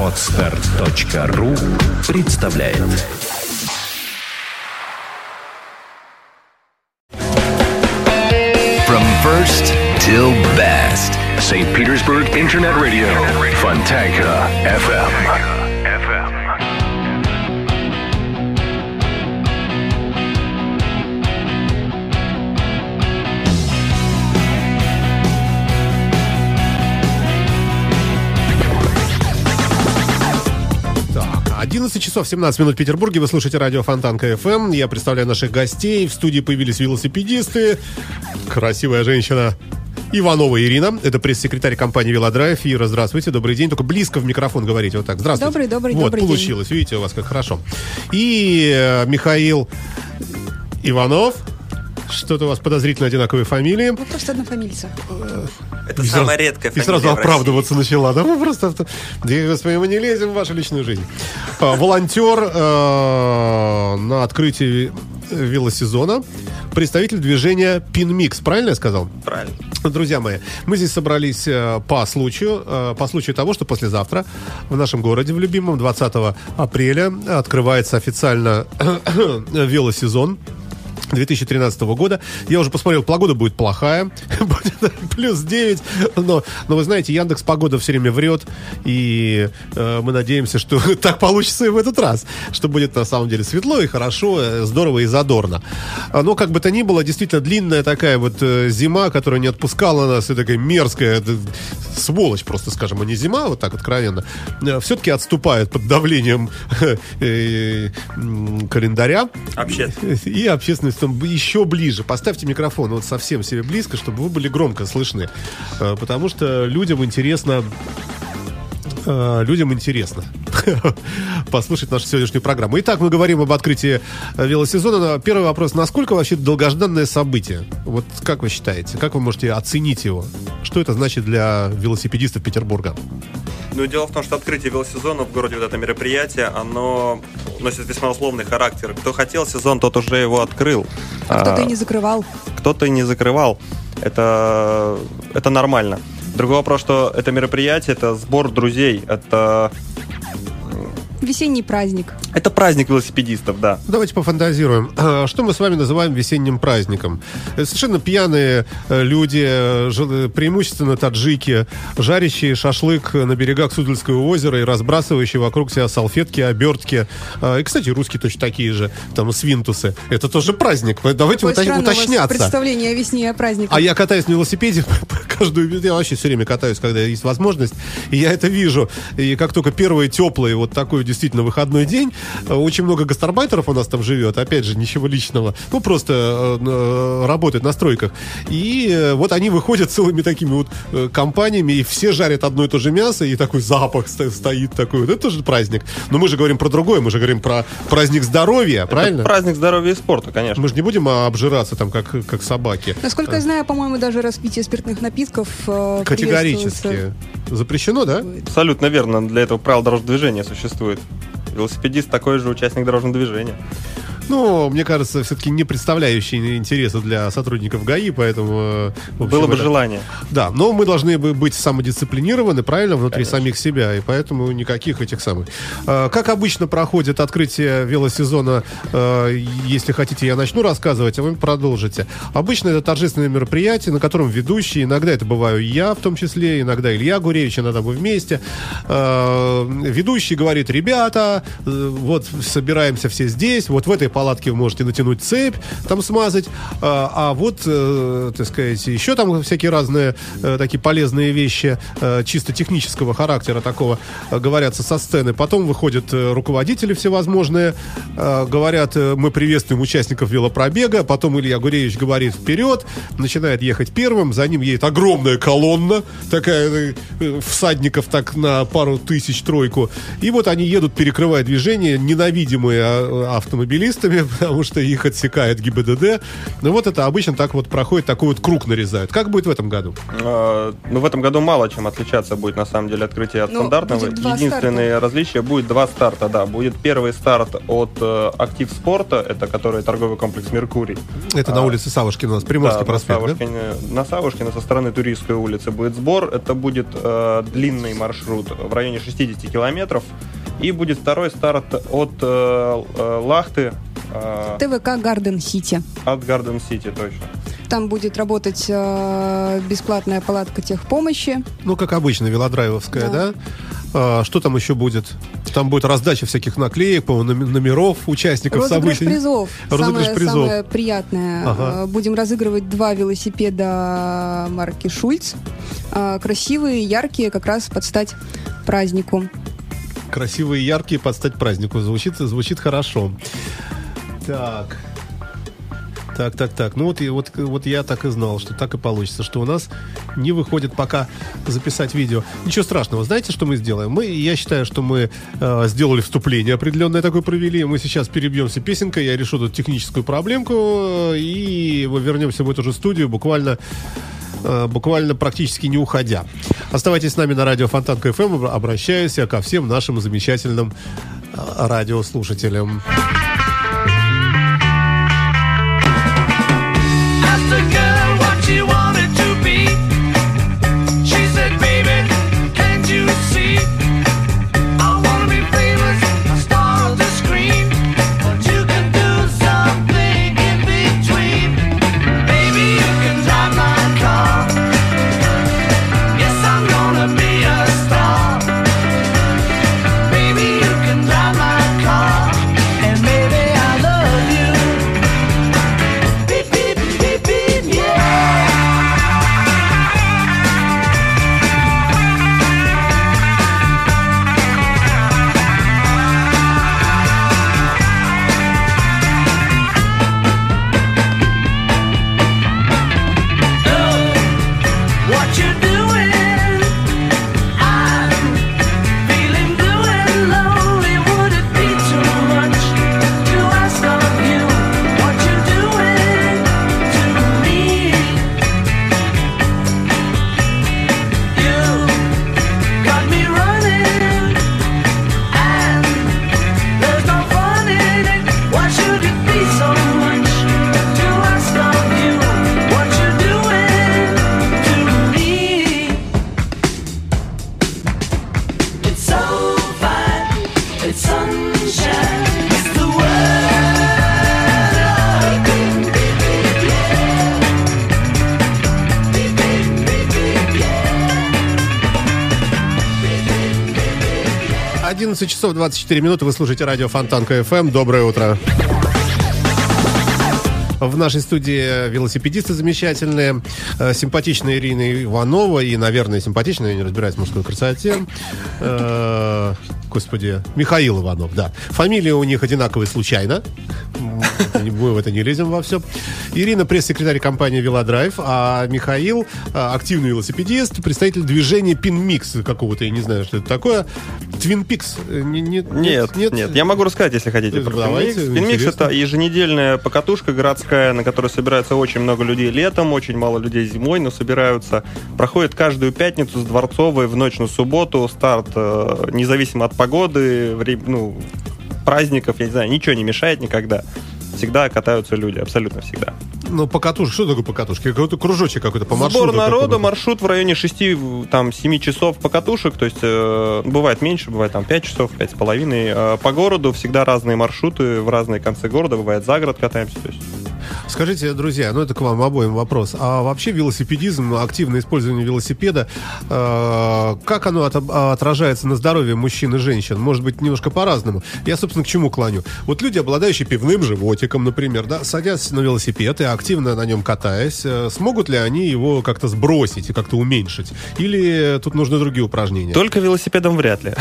Отстар.ру представляет From first till best St. Petersburg Internet Radio Fontanka FM 11 часов 17 минут в Петербурге. Вы слушаете радио Фонтанка FM. Я представляю наших гостей. В студии появились велосипедисты. Красивая женщина. Иванова Ирина, это пресс-секретарь компании «Велодрайв». Ира, здравствуйте, добрый день. Только близко в микрофон говорите, вот так. Здравствуйте. Добрый, добрый, вот, добрый день. получилось, видите, у вас как хорошо. И э, Михаил Иванов. Что-то у вас подозрительно одинаковые фамилии. Вы просто однофамильца. Это И самая сразу- редкая И фамилия сразу в России. оправдываться начала. Да мы просто... авто- Да, господи, мы не лезем в вашу личную жизнь. А, Волонтер э, на открытии велосезона. Представитель движения Пинмикс. Правильно я сказал? Правильно. Друзья мои, мы здесь собрались э, по случаю, э, по случаю того, что послезавтра в нашем городе, в любимом, 20 апреля, открывается официально велосезон. 2013 года. Я уже посмотрел, погода будет плохая. Будет плюс 9. Но, но вы знаете, Яндекс Погода все время врет. И э, мы надеемся, что так получится и в этот раз. Что будет на самом деле светло и хорошо, э, здорово и задорно. А, Но как бы то ни было, действительно длинная такая вот э, зима, которая не отпускала нас, и такая мерзкая сволочь, просто скажем, а не зима, вот так откровенно, все-таки отступает под давлением э, календаря. Общественность. И общественность там еще ближе. Поставьте микрофон вот совсем себе близко, чтобы вы были громко слышны. Э, Потому что людям интересно э, людям интересно послушать нашу сегодняшнюю программу. Итак, мы говорим об открытии э, велосезона. Первый вопрос. Насколько вообще долгожданное событие? Вот как вы считаете? Как вы можете оценить его? Что это значит для велосипедистов Петербурга? Ну, дело в том, что открытие велосезона в городе, вот это мероприятие, оно носит весьма условный характер. Кто хотел сезон, тот уже его открыл. А кто-то А, и не закрывал. кто-то и не закрывал. Это, это нормально. Другой вопрос, что это мероприятие, это сбор друзей, это, Весенний праздник. это праздник велосипедистов, да. Давайте пофантазируем. А, Что мы с вами называем весенним праздником? Это совершенно пьяные э, люди, э, жил- преимущественно таджики, жарящие шашлык на берегах Суздальского озера и разбрасывающие вокруг себя салфетки, обертки. А, И, кстати, русские точно такие же, там, свинтусы. Это тоже праздник. Давайте Какое уточняться. представление о весне и о праздниках. А я катаюсь на велосипеде каждую... Я вообще все время катаюсь, когда есть возможность. И я это вижу. И как только первые теплые, вот такой действительно выходной день, э, очень много гастарбайтеров у нас там живет. Опять же, ничего личного. Ну, просто э, э, работают на стройках. И э, вот они выходят целыми такими вот э, компаниями, и все жарят одно и то же мясо, и такой запах сто- стоит такой. Вот это тоже праздник. Но мы же говорим про другое. Мы же говорим про праздник здоровья, правильно? Это праздник здоровья и спорта, конечно. Мы же не будем обжираться там, как, как собаки. Насколько я знаю, по-моему, даже распитие спиртных напитков э, Категорически. Запрещено, да? Абсолютно верно. Для этого правил дорожного движения существует. Велосипедист такой же участник дорожного движения. Ну, мне кажется, все-таки не представляющий интереса для сотрудников ГАИ, поэтому... э, общем, Было бы это- желание. Да, но мы должны бы быть самодисциплинированы, правильно, внутри Конечно. самих себя, и поэтому никаких этих самых. Э, Как обычно проходит открытие велосезона, э, если хотите, я начну рассказывать, а вы продолжите. Обычно это торжественное мероприятие, на котором ведущий, иногда это бываю я в том числе, иногда Илья Гуревич, иногда мы вместе. Ведущий говорит, ребята, вот собираемся все здесь, вот в этой палатке вы можете натянуть цепь, там смазать, а, а вот, э, так сказать, еще там всякие разные э, такие полезные вещи э, чисто технического характера такого говорятся со сцены. Потом выходят руководители всевозможные, говорят, мы приветствуем участников велопробега, потом Илья Гуревич говорит вперед, начинает ехать первым, за ним едет огромная колонна, такая всадников так на пару тысяч тройку, и вот они едут, перекрывая движение, ненавидимые автомобилисты, мотоциклистами, потому что их отсекает ГИБДД. Ну вот это обычно так вот проходит, такой вот круг нарезают. Как будет в этом году? Э, Ну, в этом году мало чем отличаться будет, на самом деле, открытие от Ну, стандартного. Единственное различие будет два старта, да. Будет первый старт от э, Актив Спорта, это который торговый комплекс Меркурий. Это на улице Савушкина у нас, Приморский Да, проспект, на да? Савушкине, на Савушкине со стороны Туристской улицы будет сбор. Это будет э, длинный маршрут в районе 60 километров. И будет второй старт от э, э, Лахты, ТВК Гарден Сити. от Гарден Сити, точно. Там будет работать э, бесплатная палатка техпомощи. Ну, как обычно, велодрайвовская, да? Да. А, что там еще будет? Там будет раздача всяких наклеек, по-моему, номеров участников Розыгрыш событий. призов. Розыгрыш самое, призов. самое приятное. Ага. Э, Будем разыгрывать два велосипеда марки Шульц. Э, Красивые, яркие, как раз под стать празднику. Красивые, яркие, под стать празднику. Звучит, звучит хорошо. Так. Так, так, так. Ну вот, и, вот, вот я так и знал, что так и получится, что у нас не выходит пока записать видео. Ничего страшного. Знаете, что мы сделаем? Мы, я считаю, что мы э, сделали вступление определенное такое провели. Мы сейчас перебьемся песенкой, я решу тут техническую проблемку, э, и мы вернемся в эту же студию буквально э, буквально практически не уходя. Оставайтесь с нами на радио Фонтан КФМ. Обращаюсь я ко всем нашим замечательным э, радиослушателям. Часов 24 минуты. Вы слушаете радио Фонтанка FM. Доброе утро. В нашей студии велосипедисты замечательные, э, симпатичная Ирина Иванова и, наверное, симпатичная, я не разбираюсь в мужской красоте. Э, Господи, Михаил Иванов, да. Фамилия у них одинаковая случайно. Мы в это не лезем во все. Ирина пресс-секретарь компании Велодрайв, а Михаил а, активный велосипедист, представитель движения Пинмикс какого-то, я не знаю, что это такое. Твин Пикс. Э, не- не- Нет, нет, Я могу рассказать, если хотите. Давайте, Пинмикс. Это еженедельная покатушка городская, на которой собирается очень много людей летом, очень мало людей зимой, но собираются. Проходит каждую пятницу с Дворцовой в ночь на субботу. Старт э, независимо от погоды, ну, праздников, я не знаю, ничего не мешает никогда. Всегда катаются люди, абсолютно всегда. Ну, покатушка. Что такое покатушка? Какой-то кружочек какой-то по маршруту. Сбор народа, маршрут в районе 6, там, 7 часов покатушек, то есть э, бывает меньше, бывает там 5 часов, 5 с половиной. Э, по городу всегда разные маршруты в разные концы города, бывает за город катаемся. То есть. Скажите, друзья, ну это к вам обоим вопрос. А вообще велосипедизм, активное использование велосипеда, э, как оно от- отражается на здоровье мужчин и женщин? Может быть, немножко по-разному. Я, собственно, к чему клоню? Вот люди, обладающие пивным животиком, например, да, садятся на велосипед и активно на нем катаясь, э, смогут ли они его как-то сбросить и как-то уменьшить? Или тут нужны другие упражнения? Только велосипедом вряд ли.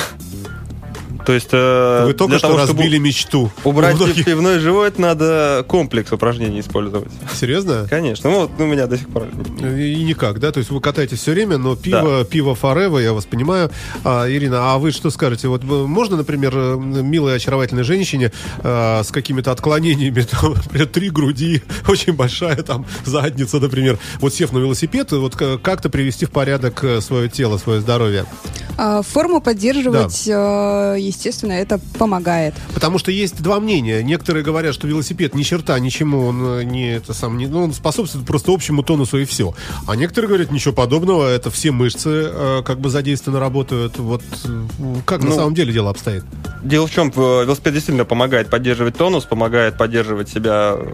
То есть э, Вы только для что того, чтобы разбили мечту. убрать многих. пивной живот, надо комплекс упражнений использовать. Серьезно? Конечно. Ну, вот у меня до сих пор. И никак, да? То есть вы катаетесь все время, но пиво, пиво Форева, я вас понимаю. А, Ирина, а вы что скажете? Вот э, можно, например, э, милой, очаровательной женщине э, с какими-то отклонениями, там, например, три груди, очень большая там задница, например, вот сев на велосипед, вот как-то привести в порядок свое тело, свое здоровье? А, Форму поддерживать, э, естественно, это помогает. Потому что есть два мнения. Некоторые говорят, что велосипед ни черта ничему, он э, не это сам, не, ну, он способствует просто общему тонусу и все. А некоторые говорят, ничего подобного, это все мышцы э, как бы задействованно работают. Вот как на Ну, самом деле дело обстоит? Дело в чем, э, велосипед действительно помогает поддерживать тонус, помогает поддерживать себя э,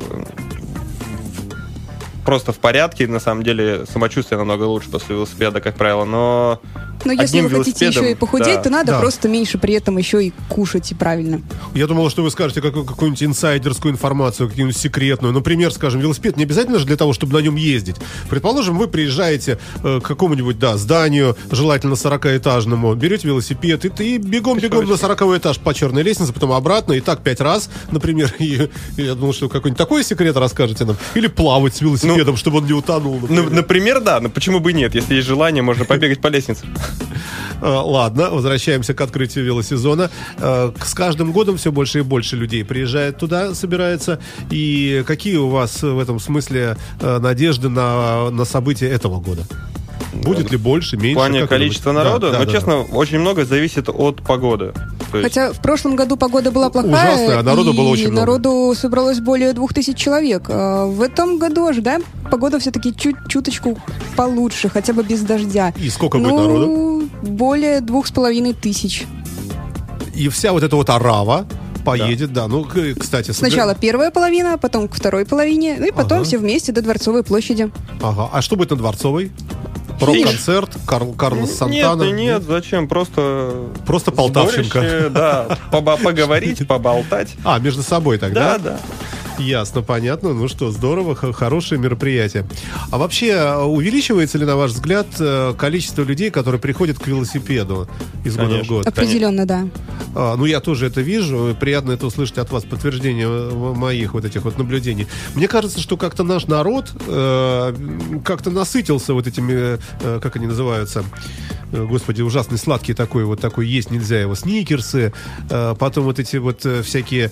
просто в порядке. На самом деле самочувствие намного лучше после велосипеда, как правило. Но Но если вы хотите еще и похудеть, да. то надо Да. просто меньше при этом еще и кушать и правильно. Я думал, что вы скажете какую- какую-нибудь инсайдерскую информацию, какую-нибудь секретную. Например, скажем, велосипед не обязательно же для того, чтобы на нем ездить. Предположим, вы приезжаете э, к какому-нибудь, да, зданию, желательно 40-этажному, берете велосипед и, и бегом-бегом на 40 этаж по черной лестнице, потом обратно, и так пять раз, например, и, и я думал, что какой-нибудь такой секрет расскажете нам. Или плавать с велосипедом, чтобы он не утонул. Ну, например. например, да, но почему бы и нет? Если есть желание, можно побегать по лестнице. Э, Ладно, возвращаемся к открытию велосезона. К- С каждым годом все больше и больше людей приезжает туда, собирается. И какие у вас в этом смысле э, надежды на, на события этого года? Будет ли больше, В меньше? плане Как вы количества думаете? народу, Да, да, но, да, честно, очень много зависит от погоды. То есть- Хотя в прошлом году погода была плохая, Ужасная, а народу и было очень много. народу собралось более двух тысяч человек. А В этом году ожидаем погода все-таки чуть чуточку получше, хотя бы без дождя. да. И сколько будет ну, народу? более двух с половиной тысяч. И вся вот эта вот арава поедет, да. Ну, к- кстати, собер- Сначала первая половина, потом к второй половине, ну и потом Ага. все вместе до Дворцовой площади. Ага. А что будет на Дворцовой? Рок-концерт, Карл, Карлос Сантана? Нет, нет, зачем? Просто... Просто полтавченко. сборище, Да, поговорить, поболтать. А, между собой тогда? Да, да. Ясно, понятно. Ну что, здорово, хорошее мероприятие. А вообще, э, увеличивается ли, на ваш взгляд, э, количество людей, которые приходят к велосипеду из года в год? Определенно, да. А, ну, я тоже это вижу. Приятно это услышать от вас, подтверждение э, моих вот этих вот наблюдений. Мне кажется, что как-то наш народ э, как-то насытился вот этими, э, как они называются, Э, господи, ужасный сладкий такой, вот такой есть нельзя его, сникерсы, э, потом вот эти вот э, всякие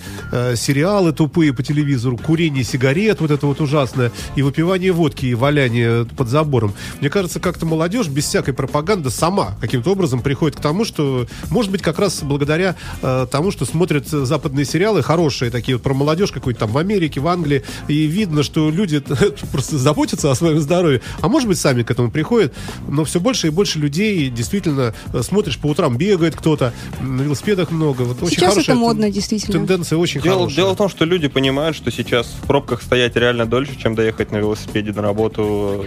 сериалы тупые по телевизору, курение сигарет, вот это вот ужасное, и выпивание водки, и валяние под забором. Мне кажется, как-то молодежь без всякой пропаганды сама каким-то образом приходит к тому, что, может быть, как раз благодаря э, тому, что смотрят западные сериалы, хорошие такие вот про молодежь какой-то там в Америке, в Англии, и видно, что люди просто заботятся о своем здоровье, а может быть, сами к этому приходят, но все больше и больше людей действительно э, смотришь, по утрам бегает кто-то, на велосипедах много. Вот очень Сейчас хорошая это модно, действительно. Тенденция очень Дело, хорошая. дело в том, что люди понимают, что сейчас в пробках стоять реально дольше, чем доехать на велосипеде на работу.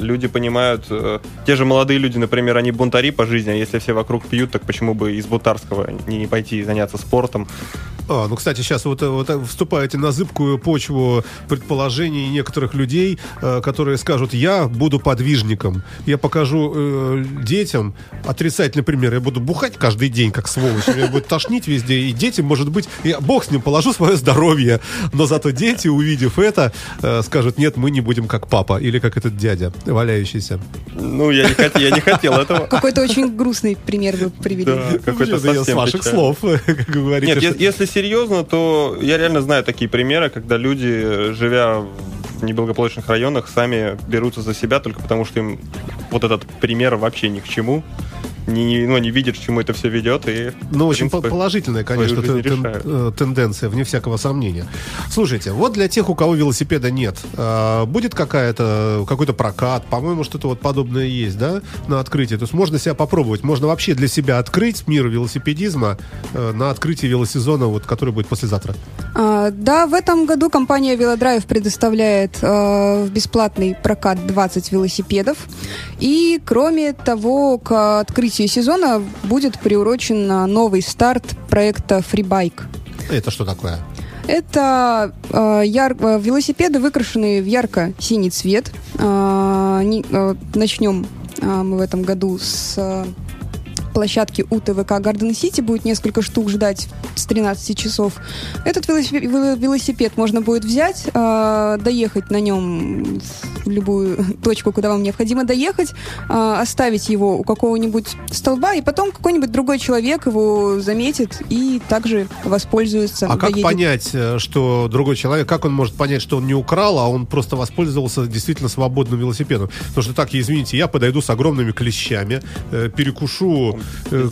Люди понимают, э, те же молодые люди, например, они бунтари по жизни, а если все вокруг пьют, так почему бы из бунтарского не, не пойти заняться спортом? А, ну, кстати, сейчас вот, вот вступаете на зыбкую почву предположений некоторых людей, э, которые скажут, я буду подвижником, я покажу э, детям отрицательный пример, я буду бухать каждый день, как сволочь, меня будет тошнить везде, и детям, может быть, я бог с ним, положу свое здоровье, но зато дети, увидев это, э, скажут, нет, мы не будем как папа, или как этот дядя, валяющийся. Ну, я не, хот- я не хотел этого. Какой-то очень грустный пример вы привели. Да, какой-то Это я с совсем ваших слов, как вы говорите. Нет, что- если серьезно, то я реально знаю такие примеры, когда люди, живя в неблагополучных районах, сами берутся за себя только потому, что им вот этот пример вообще ни к чему. Не, не- ну, не видят, к чему это все ведет. И, Ну, очень принципе, положительная, конечно, тен- тен- э, тенденция, вне всякого сомнения. Слушайте, вот для тех, у кого велосипеда нет, а, будет какая-то, какой-то прокат, по-моему, что-то вот подобное есть, да, на открытии? То есть можно себя попробовать, можно вообще для себя открыть мир велосипедизма э, на открытии велосезона, вот, который будет послезавтра. А, да, в этом году компания Велодрайв предоставляет э, в бесплатный прокат 20 велосипедов. И, кроме того, к открытию сезона будет приурочен новый старт проекта FreeBike. Это что такое? Это э, яр- э, велосипеды, выкрашенные в ярко-синий цвет. А, не- э, начнем э, мы в этом году с площадке УТВК Гарден Сити будет несколько штук ждать с 13 часов. Этот велосипед, можно будет взять, э, доехать на нем в любую точку, куда вам необходимо доехать, э, оставить его у какого-нибудь столба, и потом какой-нибудь другой человек его заметит и также воспользуется. А как доедет. понять, э, что другой человек, как он может понять, что он не украл, а он просто воспользовался действительно свободным велосипедом? Потому что так, извините, я подойду с огромными клещами, э, перекушу.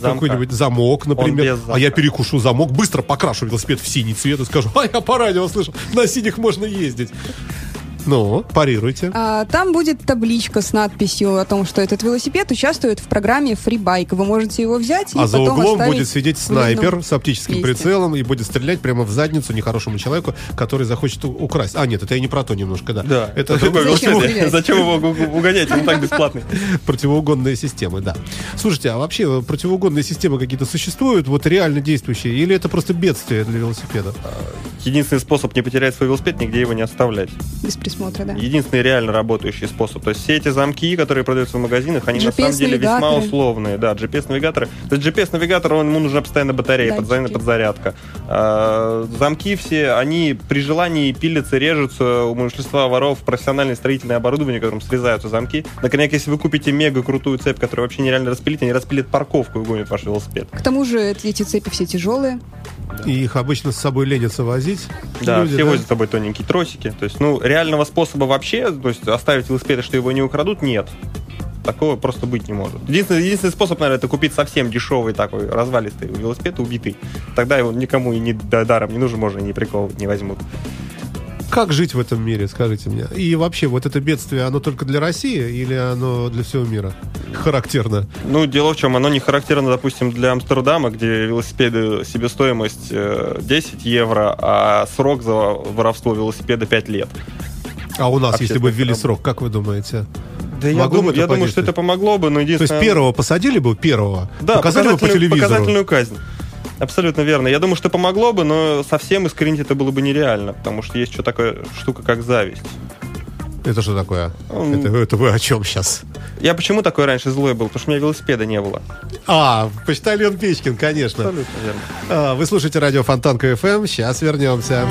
Какой-нибудь замок, например, а я перекушу замок, быстро покрашу велосипед в синий цвет и скажу, а я по радио слышал, на синих можно ездить. Ну, парируйте. А, Там будет табличка с надписью о том, что этот велосипед участвует в программе FreeBike. Вы можете его взять и А за потом углом оставить будет сидеть снайпер с оптическим месте. прицелом и будет стрелять прямо в задницу нехорошему человеку, который захочет украсть. А, нет, это я не про то немножко, да. Да, это, Зачем? Зачем его уг- угонять? Он так бесплатный. противоугонные системы, да. Слушайте, а вообще э, противоугонные системы какие-то существуют, вот реально действующие, или это просто бедствие для велосипеда? Единственный способ не потерять свой велосипед, нигде его не оставлять. Без присмотра, да. Единственный реально работающий способ. То есть все эти замки, которые продаются в магазинах, они на самом деле весьма условные. Да, GPS-навигаторы. То есть GPS-навигатор, ему нужна постоянно батарея, постоянная подзарядка. А, замки все, они при желании пилятся, режутся. У большинства воров профессиональное строительное оборудование, которым срезаются замки. Наконец, если вы купите мега крутую цепь, которую вообще нереально распилить, они распилят парковку и угонят ваш велосипед. К тому же эти цепи все тяжелые. И их обычно с собой ленятся возить. Да, люди, все возят с собой тоненькие тросики. То есть, ну, реального способа вообще, то есть оставить велосипед, что его не украдут, нет. Такого просто быть не может. Единственный, единственный способ, наверное, это купить совсем дешевый такой развалистый велосипед, убитый. Тогда его никому и не да- даром не нужен, можно и не приколывать, не возьмут. Как жить в этом мире, скажите мне? И вообще, вот это бедствие, оно только для России или оно для всего мира? Характерно. Ну, дело в чем, оно не характерно, допустим, для Амстердама, где велосипеды себестоимость э, 10 евро, а срок за воровство велосипеда 5 лет. А у нас, если бы ввели срок, как вы думаете? Да я, это я думаю, что это помогло бы, но То есть единственное... первого посадили бы, первого, Да, показали бы по телевизору. показательную казнь. Абсолютно верно. Я думаю, что помогло бы, но совсем искоренить это было бы нереально, потому что есть что такое штука, как зависть. Это что такое? Ну, Это, это вы о чем сейчас? Я почему такой раньше злой был? Потому что у меня велосипеда не было. А, почтальон Печкин, конечно. Абсолютно верно. А, Вы слушаете радио Фонтанка FM. Сейчас вернемся.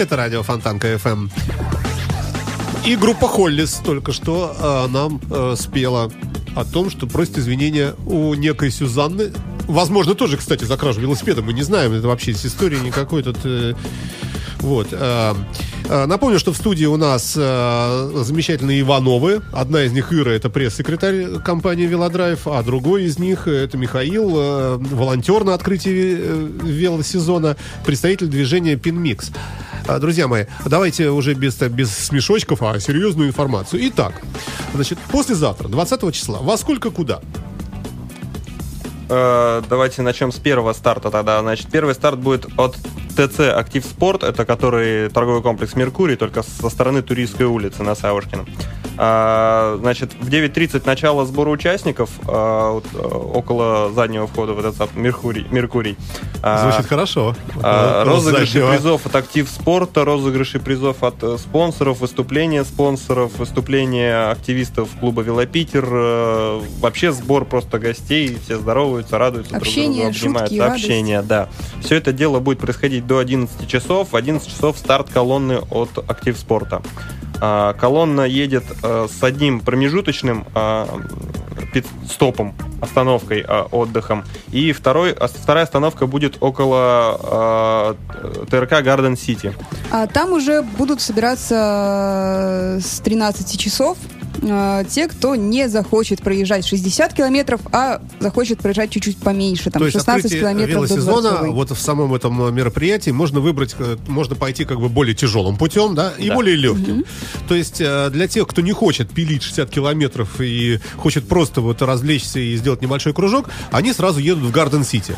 Это радио Фонтанка FM. И группа Холлис только что э, нам э, спела о том, что просит извинения у некой Сюзанны. Возможно, тоже, кстати, за кражу велосипеда. Мы не знаем, это вообще с истории никакой тут... э, вот. э, э, Напомню, что в студии у нас э, замечательные Ивановы. Одна из них Ира, это пресс-секретарь компании Велодрайв, а другой из них это Михаил, волонтер на открытии велосезона, представитель движения Пинмикс. Друзья мои, давайте уже без, без смешочков, а серьезную информацию. Итак, значит, послезавтра, 20 числа, во сколько куда? Давайте начнем с первого старта тогда. Значит, первый старт будет от ТЦ «Актив Спорт», это который торговый комплекс «Меркурий», только со стороны Туристской улицы на Савушкина. А, Значит, в 9.30 начало сбора участников а, вот, э, около заднего входа в этот сад «Меркурий». Меркурий. А, Звучит хорошо. а, Э, Розыгрыши заднего. призов от актив спорта, розыгрыши призов от э, спонсоров, выступления спонсоров, выступления активистов клуба Велопитер. э, Вообще сбор просто гостей, все здороваются, радуются, Общение, друг друга обнимают. шутки, радость. Общение, да. Все это дело будет происходить до 11 часов. В 11 часов старт колонны от актив спорта. А, Колонна едет э, с одним промежуточным а, пит-стопом, остановкой, а, отдыхом. И второй, вторая остановка будет около ТРК Гарден Сити. А там уже будут собираться э, с 13 часов э, те, кто не захочет проезжать 60 километров, а захочет проезжать чуть-чуть поменьше, там То есть 16 открытие километров до вот в самом этом э, мероприятии можно выбрать, э, можно пойти как бы более тяжелым путем, да, и Да. более легким. То есть для тех, кто не хочет пилить 60 километров и хочет просто вот развлечься и сделать небольшой кружок, они сразу едут в Гарден Сити.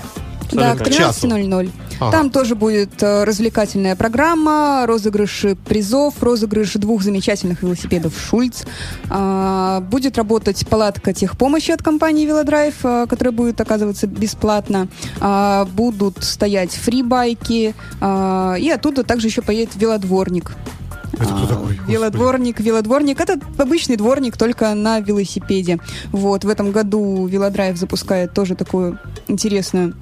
Да, к К часу. 13.00. Ага. Там тоже будет э, развлекательная программа, розыгрыши призов, розыгрыш двух замечательных велосипедов «Шульц». А, будет работать палатка техпомощи от компании «Велодрайв», э, которая будет оказываться бесплатно. А, будут стоять фрибайки, а, и оттуда также еще поедет велодворник. Это кто А, такой? Господи. Велодворник, велодворник. Это обычный дворник, только на велосипеде. Вот, в этом году Велодрайв запускает тоже такую интересную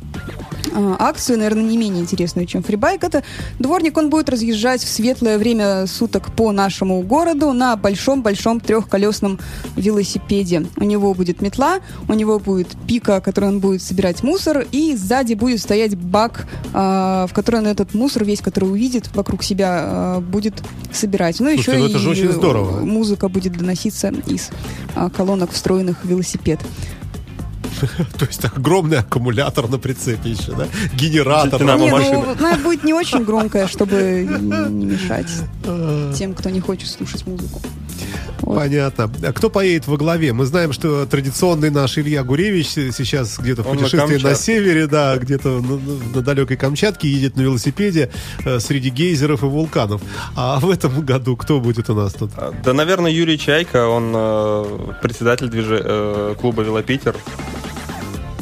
а, акцию, наверное, не менее интересную, чем фрибайк. Это дворник, он будет разъезжать в светлое время суток по нашему городу на большом-большом трехколесном велосипеде. У него будет метла, у него будет пика, которой он будет собирать мусор, и сзади будет стоять бак, а, в который он этот мусор весь, который увидит вокруг себя, будет собирать. Ну, Слушайте, еще ну это и же очень здорово. музыка будет доноситься из а, колонок, встроенных в велосипед. То есть огромный аккумулятор на прицепе еще, да? Генератор. Динамо Не, машина. ну, она будет не очень громкая, чтобы не мешать тем, кто не хочет слушать музыку. Вот. Понятно. А кто поедет во главе? Мы знаем, что традиционный наш Илья Гуревич сейчас где-то в Он на путешествии на, Камчатке. севере, да, где-то на, на далекой Камчатке едет на велосипеде э, среди гейзеров и вулканов. А в этом году кто будет у нас тут? А, Да, наверное, Юрий Чайка, он э, председатель движи- э, клуба Велопитер.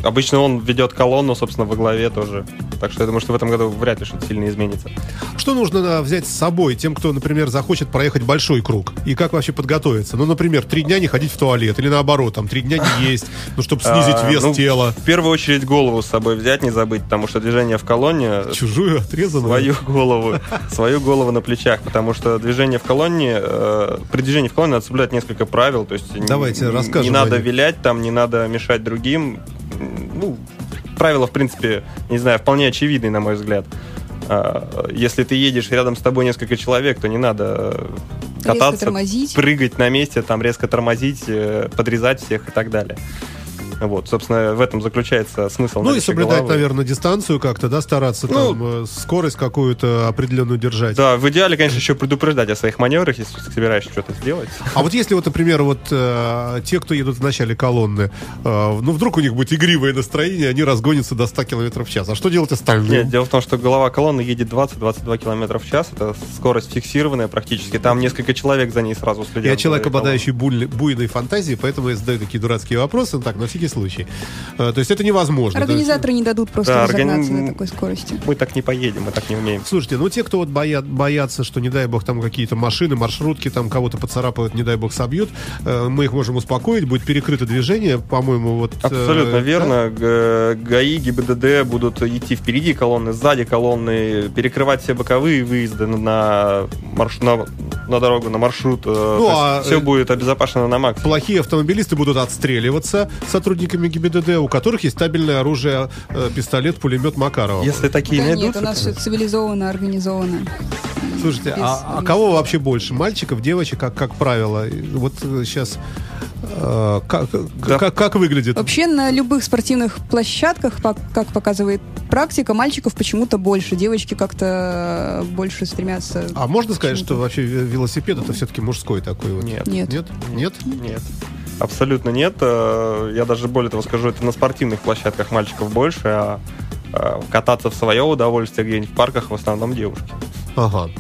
Обычно он ведет колонну, собственно, во главе тоже. Так что я думаю, что в этом году вряд ли что-то сильно изменится. Что нужно э, взять с собой тем, кто, например, захочет проехать большой круг? И как вообще подготовиться? Ну, например, три дня не ходить в туалет, или наоборот, там, три дня не есть, ну, чтобы снизить А, вес ну, тела. В первую очередь голову с собой взять, не забыть, потому что движение в колонне Чужую отрезанную. свою голову, свою голову на плечах, потому что движение в колонне, э, при движении в колонне надо соблюдать несколько правил, то есть Давайте расскажем не надо вилять там, не надо мешать другим, ну, правила, в принципе, не знаю, вполне очевидны, на мой взгляд. А, Если ты едешь, рядом с тобой несколько человек, то не надо э, кататься, прыгать на месте, там резко тормозить, э, подрезать всех и так далее. Вот, собственно, в этом заключается смысл. Ну и соблюдать, головы. наверное, дистанцию как-то, да, стараться Ну, там э, скорость какую-то определенную держать. Да, в идеале, конечно, еще предупреждать о своих маневрах, если собираешься что-то сделать. А вот если вот, например, вот э, те, кто едут в начале колонны, э, ну вдруг у них будет игривое настроение, они разгонятся до 100 км в час. А что делать остальным? Нет, дело в том, что голова колонны едет 20-22 км в час. Это скорость фиксированная практически. Там несколько человек за ней сразу следят. Я человек, обладающий буль- буйной фантазией, поэтому я задаю такие дурацкие вопросы. Ну так, на всякий всякий случай. Э, То есть это невозможно. Организаторы не дадут просто Да, разогнаться органи- на такой скорости. Мы так не поедем, мы так не умеем. Слушайте, ну те, кто вот боят, боятся, что, не дай бог, там какие-то машины, маршрутки, там кого-то поцарапают, не дай бог, собьют, э, мы их можем успокоить, будет перекрыто движение, по-моему, вот... э, Абсолютно да? верно. Г- ГАИ, ГИБДД будут идти впереди колонны, сзади колонны, перекрывать все боковые выезды на, марш- на, на дорогу, на маршрут. Ну, а, все э, будет обезопасено на максимум. Плохие автомобилисты будут отстреливаться сотрудниками ГИБДД, у которых есть стабильное оружие, э, пистолет, пулемет Макарова. Если такие Да нет, найдутся, у нас все цивилизованно, организовано. Слушайте, без а, а кого вообще больше? Мальчиков, девочек, как, как правило? Вот сейчас... э, как, Да. как, как выглядит? Вообще на любых спортивных площадках, как показывает практика, мальчиков почему-то больше, девочки как-то больше стремятся. А можно сказать, что вообще ве- велосипед это все-таки мужской такой вот? Нет. Нет. Нет? Нет? Нет. Абсолютно нет. Э, Я даже более того скажу, это на спортивных площадках мальчиков больше, а э, кататься в свое удовольствие где-нибудь в парках в основном девушки. Ага.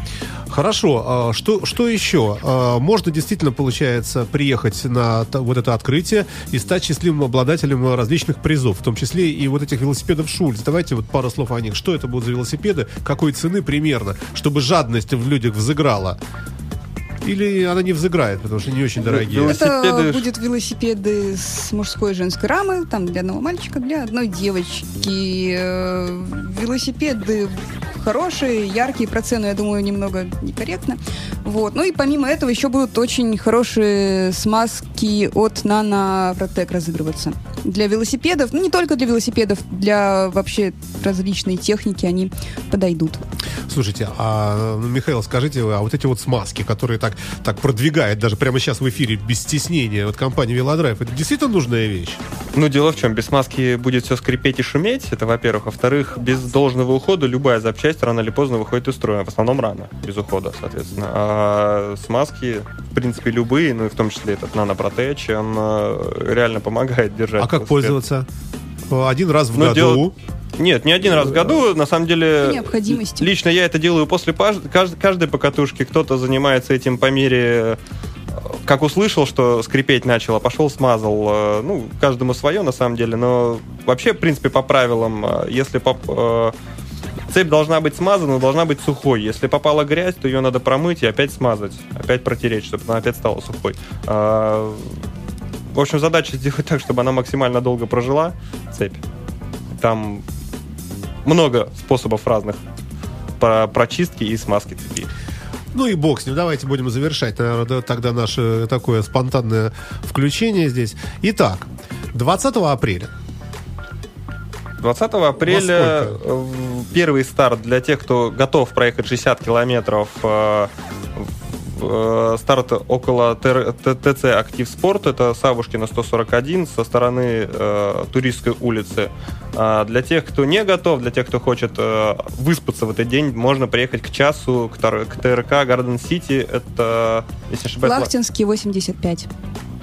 Хорошо. А Что, что еще? А, Можно действительно, получается, приехать на вот это открытие и стать счастливым обладателем различных призов, в том числе и вот этих велосипедов Шульц. Давайте вот пару слов о них. Что это будут за велосипеды? Какой цены примерно? Чтобы жадность в людях взыграла. Или она не взыграет, потому что не очень дорогие. велосипед- Это велосипеды- будет велосипеды с мужской и женской рамы, там для одного мальчика, для одной девочки. Э, Велосипеды хорошие, яркие, про цену, я думаю, немного некорректно. Вот. Ну и помимо этого еще будут очень хорошие смазки от Nano Protec разыгрываться. Для велосипедов, ну не только для велосипедов, для вообще различной техники они подойдут. Слушайте, а, ну, Михаил, скажите, а вот эти вот смазки, которые так, так продвигает даже прямо сейчас в эфире без стеснения вот компания Велодрайв, это действительно нужная вещь? Ну, дело в чем, без смазки будет все скрипеть и шуметь, это во-первых. Во-вторых, без должного ухода любая запчасть рано или поздно выходит из строя. В основном рано, без ухода, соответственно. А смазки, в принципе, любые, ну и в том числе этот нанопротеч, он э, реально помогает держать. А как пользоваться? Один раз в Ну, году. дело- Нет, не один раз в году. На самом деле, По необходимости. лично я это делаю после паж- кажд- каждой покатушки. Кто-то занимается этим по мере как услышал, что скрипеть начало, пошел смазал. Э, Ну, каждому свое, на самом деле. Но вообще, в принципе, по правилам, э, если поп- э, цепь должна быть смазана, должна быть сухой. Если попала грязь, то ее надо промыть и опять смазать, опять протереть, чтобы она опять стала сухой. В общем, задача сделать так, чтобы она максимально долго прожила, цепь. Там много способов разных по прочистки и смазки цепи. Ну и бог с ним. Давайте будем завершать, наверное, да, тогда наше такое спонтанное включение здесь. Итак, 20 апреля 20 апреля э, первый старт для тех, кто готов проехать 60 километров. Э, Старт около ТЦ «Актив Спорт». Это Савушкина 141 со стороны э, Туристской улицы. А для тех, кто не готов, для тех, кто хочет э, выспаться в этот день, можно приехать к часу к, к ТРК «Гарден Сити». Это, если не ошибаюсь, Лахтинский 85.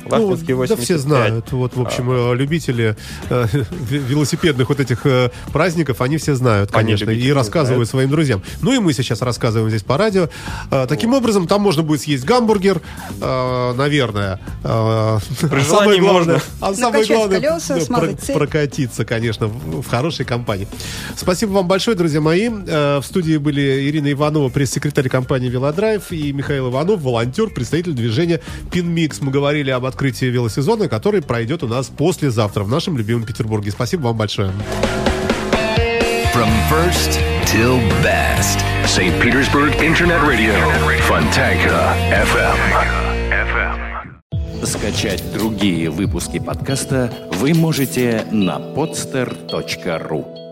Лахтинский Ну, да 85. все знают. Вот, в общем, э, любители э, ве- велосипедных вот этих э, праздников, они все знают, Они конечно, и рассказывают знают. своим друзьям. Ну и мы сейчас рассказываем здесь по радио. Э, Таким образом, там можно будет съесть гамбургер, э, наверное. Э, При а самое главное, можно. а самое главное, колеса, да, про- цепь. прокатиться, конечно, в в хорошей компании. Спасибо вам большое, друзья мои. Э, В студии были Ирина Иванова, пресс-секретарь компании «Велодрайв», и Михаил Иванов, волонтер, представитель движения «Пинмикс». Мы говорили об открытии велосезона, который пройдет у нас послезавтра в нашем любимом Петербурге. Спасибо вам большое. From first till best. St. Petersburg Internet Radio. Fontanka FM. FM. Скачать другие выпуски подкаста вы можете на podster.ru